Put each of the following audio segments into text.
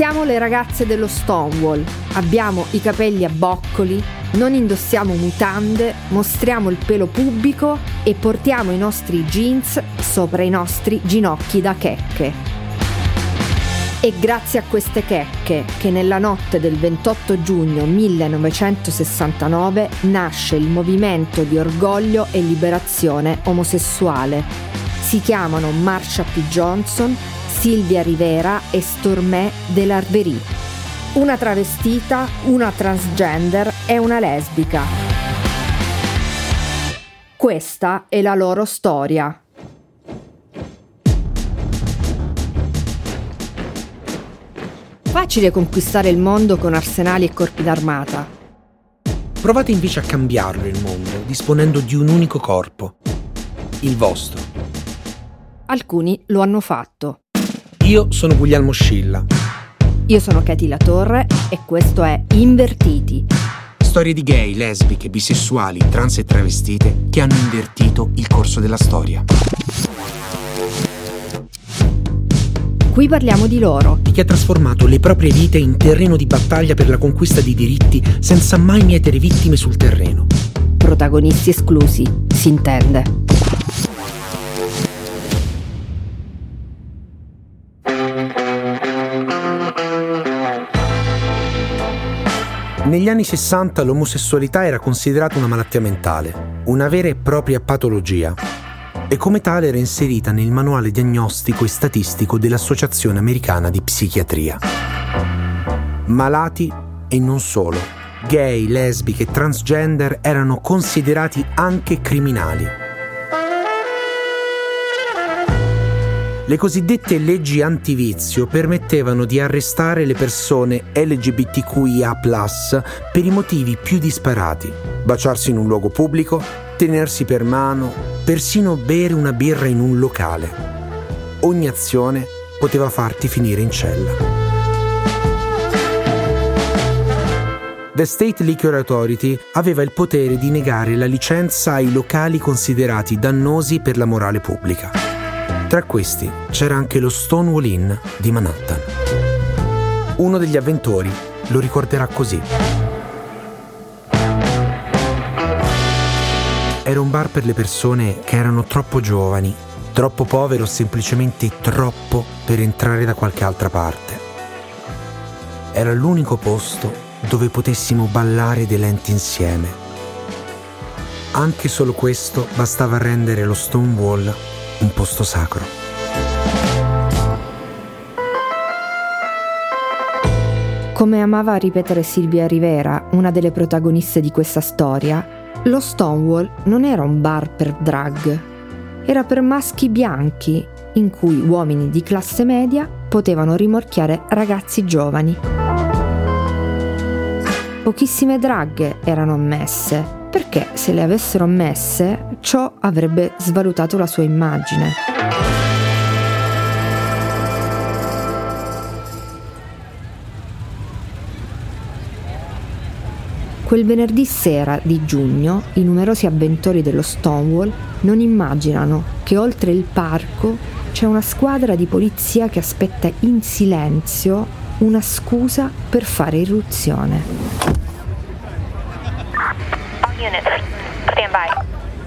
Siamo le ragazze dello Stonewall, abbiamo i capelli a boccoli, non indossiamo mutande, mostriamo il pelo pubblico e portiamo i nostri jeans sopra i nostri ginocchi da checche. È grazie a queste checche che nella notte del 28 giugno 1969 nasce il movimento di orgoglio e liberazione omosessuale. Si chiamano Marsha P. Johnson, Silvia Rivera e Stormé de Larverie. Una travestita, una transgender e una lesbica. Questa è la loro storia. Facile conquistare il mondo con arsenali e corpi d'armata. Provate invece a cambiarlo il mondo, disponendo di un unico corpo, il vostro. Alcuni lo hanno fatto. Io sono Guglielmo Scilla. Io sono Katy La Torre e questo è Invertiti. Storie di gay, lesbiche, bisessuali, trans e travestite che hanno invertito il corso della storia. Qui parliamo di loro. Di chi ha trasformato le proprie vite in terreno di battaglia per la conquista di diritti senza mai mietere vittime sul terreno. Protagonisti esclusi, si intende. Negli anni 60 l'omosessualità era considerata una malattia mentale, una vera e propria patologia, e come tale era inserita nel manuale diagnostico e statistico dell'Associazione Americana di Psichiatria. Malati e non solo, gay, lesbiche transgender erano considerati anche criminali. Le cosiddette leggi antivizio permettevano di arrestare le persone LGBTQIA per i motivi più disparati. Baciarsi in un luogo pubblico, tenersi per mano, persino bere una birra in un locale. Ogni azione poteva farti finire in cella. The State Liquor Authority aveva il potere di negare la licenza ai locali considerati dannosi per la morale pubblica. Tra questi c'era anche lo Stonewall Inn di Manhattan. Uno degli avventori lo ricorderà così. Era un bar per le persone che erano troppo giovani, troppo povere o semplicemente troppo per entrare da qualche altra parte. Era l'unico posto dove potessimo ballare dei lenti insieme. Anche solo questo bastava rendere lo Stonewall un posto sacro. Come amava ripetere Silvia Rivera, una delle protagoniste di questa storia, lo Stonewall non era un bar per drag, era per maschi bianchi in cui uomini di classe media potevano rimorchiare ragazzi giovani. Pochissime drag erano ammesse perché se le avessero messe ciò avrebbe svalutato la sua immagine. Quel venerdì sera di giugno i numerosi avventori dello Stonewall non immaginano che oltre il parco c'è una squadra di polizia che aspetta in silenzio una scusa per fare irruzione.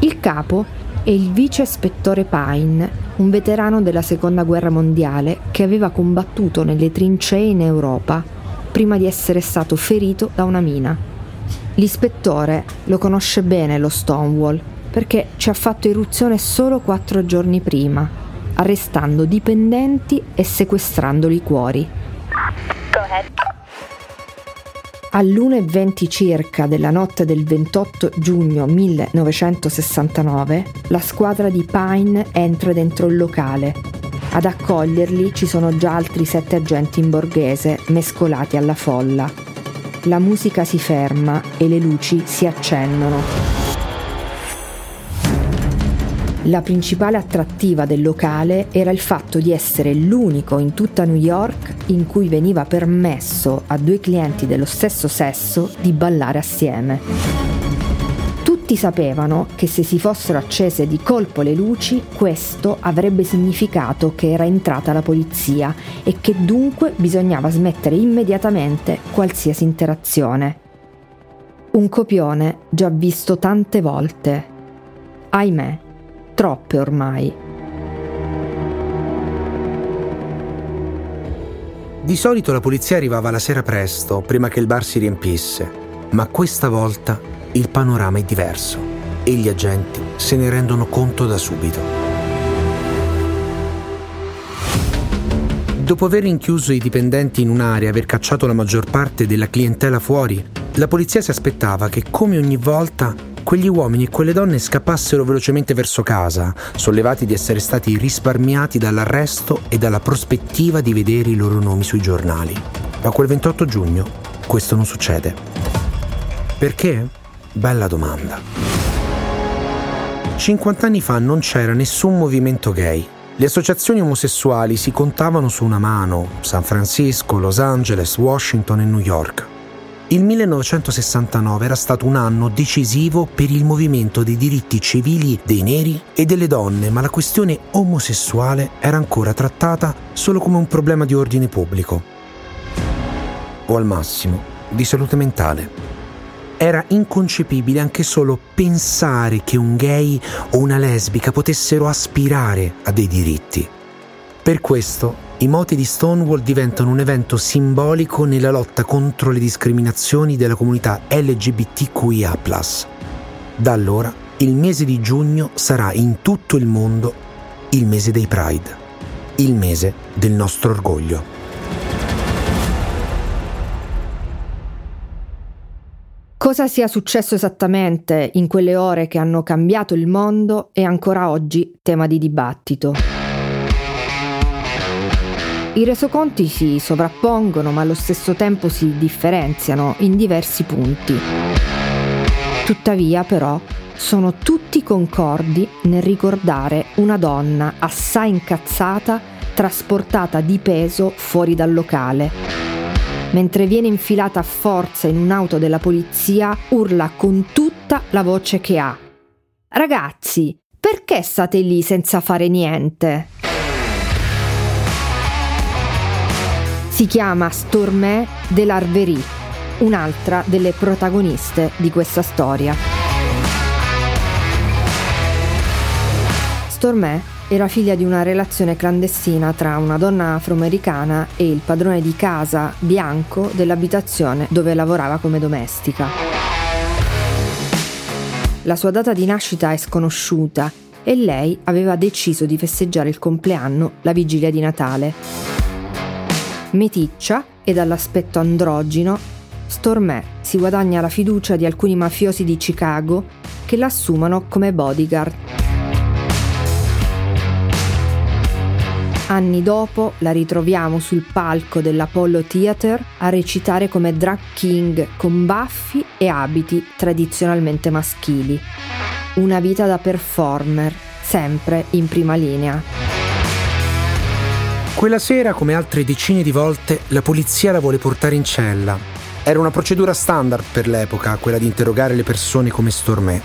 Il capo è il vice ispettore Pine, un veterano della seconda guerra mondiale che aveva combattuto nelle trincee in Europa prima di essere stato ferito da una mina. L'ispettore lo conosce bene lo Stonewall perché ci ha fatto irruzione solo quattro giorni prima, arrestando dipendenti e sequestrando liquori. Go ahead. All'1.20 circa della notte del 28 giugno 1969, la squadra di Pine entra dentro il locale. Ad accoglierli ci sono già altri sette agenti in borghese mescolati alla folla. La musica si ferma e le luci si accendono. La principale attrattiva del locale era il fatto di essere l'unico in tutta New York in cui veniva permesso a due clienti dello stesso sesso di ballare assieme Tutti sapevano che se si fossero accese di colpo le luci, questo avrebbe significato che era entrata la polizia e che dunque bisognava smettere immediatamente qualsiasi interazione. Un copione già visto tante volte. Ahimè, troppe ormai. Di solito la polizia arrivava la sera presto, prima che il bar si riempisse, ma questa volta il panorama è diverso e gli agenti se ne rendono conto da subito. Dopo aver rinchiuso i dipendenti in un'area e aver cacciato la maggior parte della clientela fuori, la polizia si aspettava che, come ogni volta, quegli uomini e quelle donne scappassero velocemente verso casa, sollevati di essere stati risparmiati dall'arresto e dalla prospettiva di vedere i loro nomi sui giornali. Ma quel 28 giugno questo non succede. Perché? Bella domanda. 50 anni fa non c'era nessun movimento gay. Le associazioni omosessuali si contavano su una mano, San Francisco, Los Angeles, Washington e New York. Il 1969 era stato un anno decisivo per il movimento dei diritti civili dei neri e delle donne, ma la questione omosessuale era ancora trattata solo come un problema di ordine pubblico o al massimo di salute mentale. Era inconcepibile anche solo pensare che un gay o una lesbica potessero aspirare a dei diritti. Per questo i moti di Stonewall diventano un evento simbolico nella lotta contro le discriminazioni della comunità LGBTQIA. Da allora, il mese di giugno sarà in tutto il mondo il mese dei Pride, il mese del nostro orgoglio. Cosa sia successo esattamente in quelle ore che hanno cambiato il mondo è ancora oggi tema di dibattito. I resoconti si sovrappongono ma allo stesso tempo si differenziano in diversi punti. Tuttavia però sono tutti concordi nel ricordare una donna assai incazzata trasportata di peso fuori dal locale. Mentre viene infilata a forza in un'auto della polizia, urla con tutta la voce che ha. Ragazzi, perché state lì senza fare niente? Si chiama Stormé de l'Arverie, un'altra delle protagoniste di questa storia. Stormé era figlia di una relazione clandestina tra una donna afroamericana e il padrone di casa bianco dell'abitazione dove lavorava come domestica. La sua data di nascita è sconosciuta e lei aveva deciso di festeggiare il compleanno la vigilia di Natale meticcia e dall'aspetto androgino, Stormé si guadagna la fiducia di alcuni mafiosi di Chicago che l'assumono come bodyguard. Anni dopo la ritroviamo sul palco dell'Apollo Theater a recitare come drag king con baffi e abiti tradizionalmente maschili. Una vita da performer, sempre in prima linea. Quella sera, come altre decine di volte, la polizia la vuole portare in cella. Era una procedura standard per l'epoca, quella di interrogare le persone come Stormé.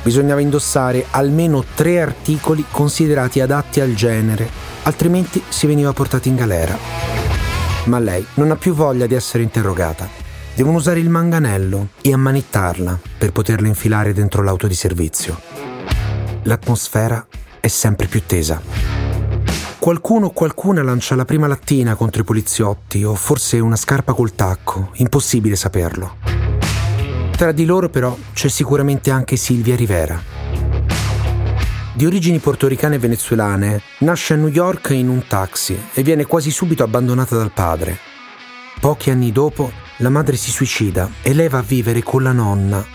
Bisognava indossare almeno tre articoli considerati adatti al genere, altrimenti si veniva portati in galera. Ma lei non ha più voglia di essere interrogata. Devono usare il manganello e ammanettarla per poterla infilare dentro l'auto di servizio. L'atmosfera è sempre più tesa. Qualcuno o qualcuna lancia la prima lattina contro i poliziotti o forse una scarpa col tacco, impossibile saperlo. Tra di loro però c'è sicuramente anche Silvia Rivera. Di origini portoricane e venezuelane, nasce a New York in un taxi e viene quasi subito abbandonata dal padre. Pochi anni dopo la madre si suicida e lei va a vivere con la nonna,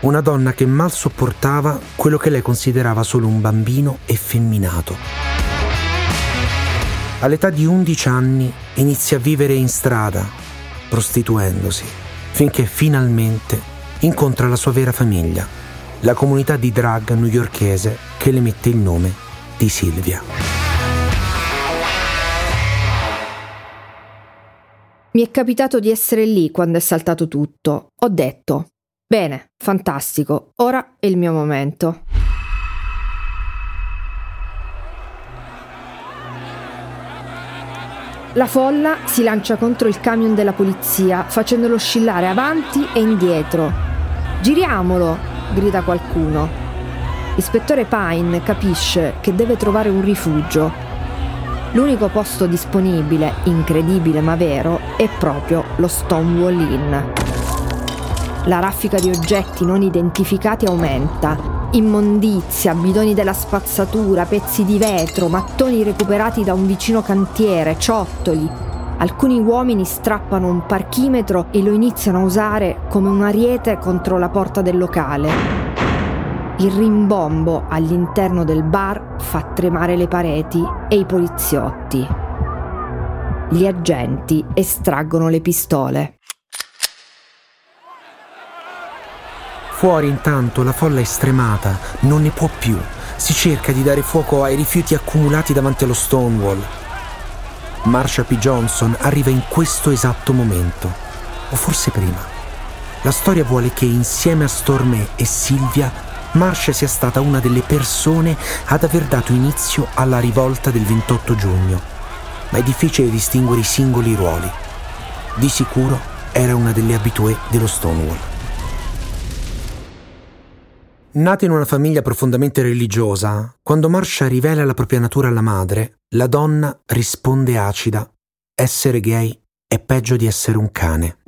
una donna che mal sopportava quello che lei considerava solo un bambino effemminato. All'età di 11 anni inizia a vivere in strada, prostituendosi, finché finalmente incontra la sua vera famiglia, la comunità di drag newyorchese che le mette il nome di Silvia. Mi è capitato di essere lì quando è saltato tutto. Ho detto, Bene, fantastico, ora è il mio momento. La folla si lancia contro il camion della polizia, facendolo oscillare avanti e indietro. Giriamolo! grida qualcuno. L'ispettore Pine capisce che deve trovare un rifugio. L'unico posto disponibile, incredibile ma vero, è proprio lo Stonewall Inn. La raffica di oggetti non identificati aumenta immondizia, bidoni della spazzatura, pezzi di vetro, mattoni recuperati da un vicino cantiere, ciottoli. Alcuni uomini strappano un parchimetro e lo iniziano a usare come un ariete contro la porta del locale. Il rimbombo all'interno del bar fa tremare le pareti e i poliziotti. Gli agenti estraggono le pistole. Fuori intanto la folla è stremata, non ne può più. Si cerca di dare fuoco ai rifiuti accumulati davanti allo Stonewall. Marsha P. Johnson arriva in questo esatto momento, o forse prima. La storia vuole che insieme a Stormé e Silvia, Marsha sia stata una delle persone ad aver dato inizio alla rivolta del 28 giugno, ma è difficile distinguere i singoli ruoli. Di sicuro era una delle abitue dello Stonewall. Nata in una famiglia profondamente religiosa, quando Marsha rivela la propria natura alla madre, la donna risponde acida: Essere gay è peggio di essere un cane.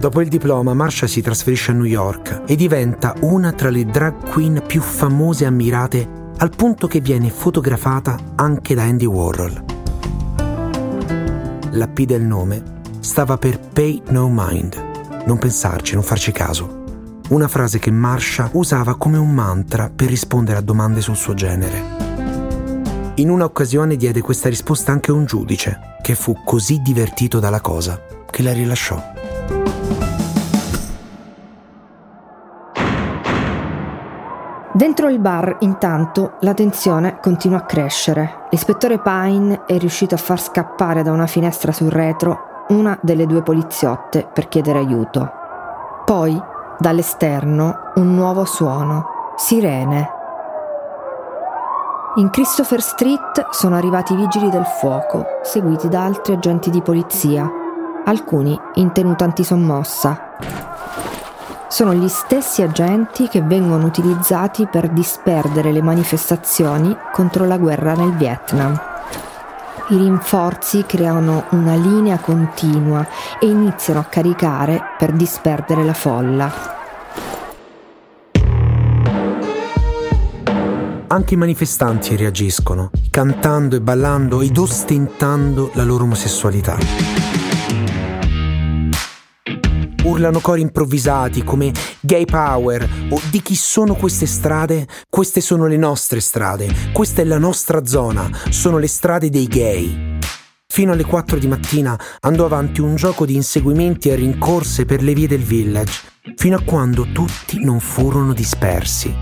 Dopo il diploma, Marsha si trasferisce a New York e diventa una tra le drag queen più famose e ammirate, al punto che viene fotografata anche da Andy Warhol. La P del nome stava per Pay No Mind non pensarci, non farci caso. Una frase che Marsha usava come un mantra per rispondere a domande sul suo genere. In una occasione diede questa risposta anche a un giudice, che fu così divertito dalla cosa che la rilasciò. Dentro il bar, intanto, la tensione continua a crescere. L'ispettore Pine è riuscito a far scappare da una finestra sul retro una delle due poliziotte per chiedere aiuto. Poi, dall'esterno, un nuovo suono. Sirene. In Christopher Street sono arrivati i vigili del fuoco, seguiti da altri agenti di polizia, alcuni in tenuta antisommossa. Sono gli stessi agenti che vengono utilizzati per disperdere le manifestazioni contro la guerra nel Vietnam. I rinforzi creano una linea continua e iniziano a caricare per disperdere la folla. Anche i manifestanti reagiscono, cantando e ballando ed ostentando la loro omosessualità urlano cori improvvisati come gay power o di chi sono queste strade? Queste sono le nostre strade, questa è la nostra zona, sono le strade dei gay. Fino alle 4 di mattina andò avanti un gioco di inseguimenti e rincorse per le vie del village, fino a quando tutti non furono dispersi.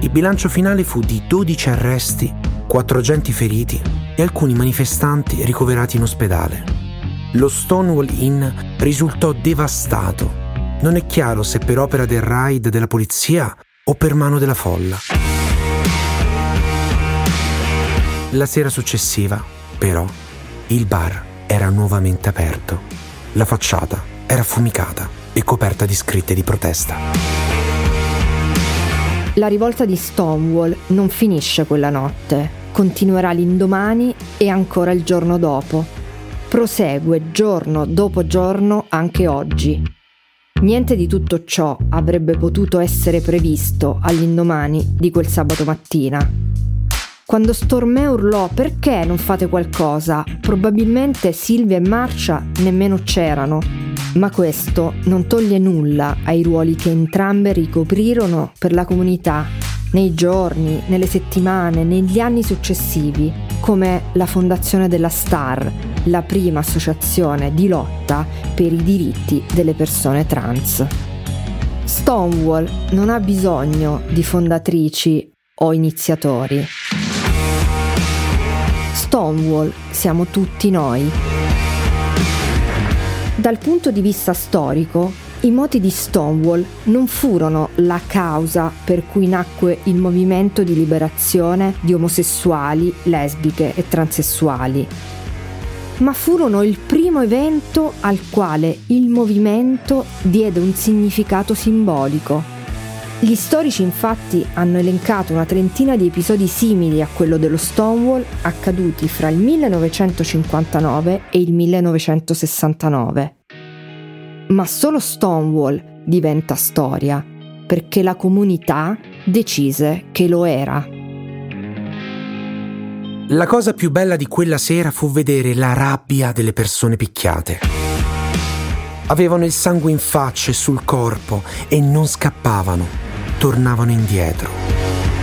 Il bilancio finale fu di 12 arresti, 4 agenti feriti e alcuni manifestanti ricoverati in ospedale. Lo Stonewall Inn risultò devastato. Non è chiaro se per opera del raid della polizia o per mano della folla. La sera successiva, però, il bar era nuovamente aperto. La facciata era affumicata e coperta di scritte di protesta. La rivolta di Stonewall non finisce quella notte, continuerà l'indomani e ancora il giorno dopo prosegue giorno dopo giorno anche oggi. Niente di tutto ciò avrebbe potuto essere previsto all'indomani di quel sabato mattina. Quando Stormé urlò perché non fate qualcosa, probabilmente Silvia e Marcia nemmeno c'erano, ma questo non toglie nulla ai ruoli che entrambe ricoprirono per la comunità nei giorni, nelle settimane, negli anni successivi, come la fondazione della STAR, la prima associazione di lotta per i diritti delle persone trans. Stonewall non ha bisogno di fondatrici o iniziatori. Stonewall siamo tutti noi. Dal punto di vista storico, i moti di Stonewall non furono la causa per cui nacque il movimento di liberazione di omosessuali, lesbiche e transessuali, ma furono il primo evento al quale il movimento diede un significato simbolico. Gli storici infatti hanno elencato una trentina di episodi simili a quello dello Stonewall accaduti fra il 1959 e il 1969. Ma solo Stonewall diventa storia perché la comunità decise che lo era. La cosa più bella di quella sera fu vedere la rabbia delle persone picchiate. Avevano il sangue in faccia e sul corpo e non scappavano, tornavano indietro.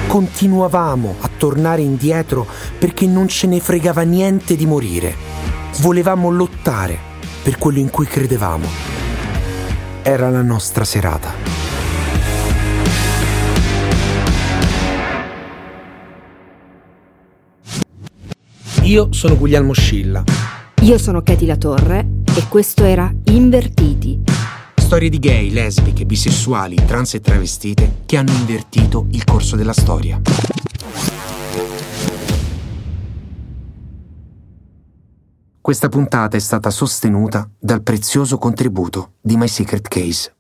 Continuavamo a tornare indietro perché non ce ne fregava niente di morire. Volevamo lottare per quello in cui credevamo. Era la nostra serata. Io sono Guglielmo Scilla. Io sono Katy La Torre e questo era Invertiti. Storie di gay, lesbiche, bisessuali, trans e travestite che hanno invertito il corso della storia. Questa puntata è stata sostenuta dal prezioso contributo di My Secret Case.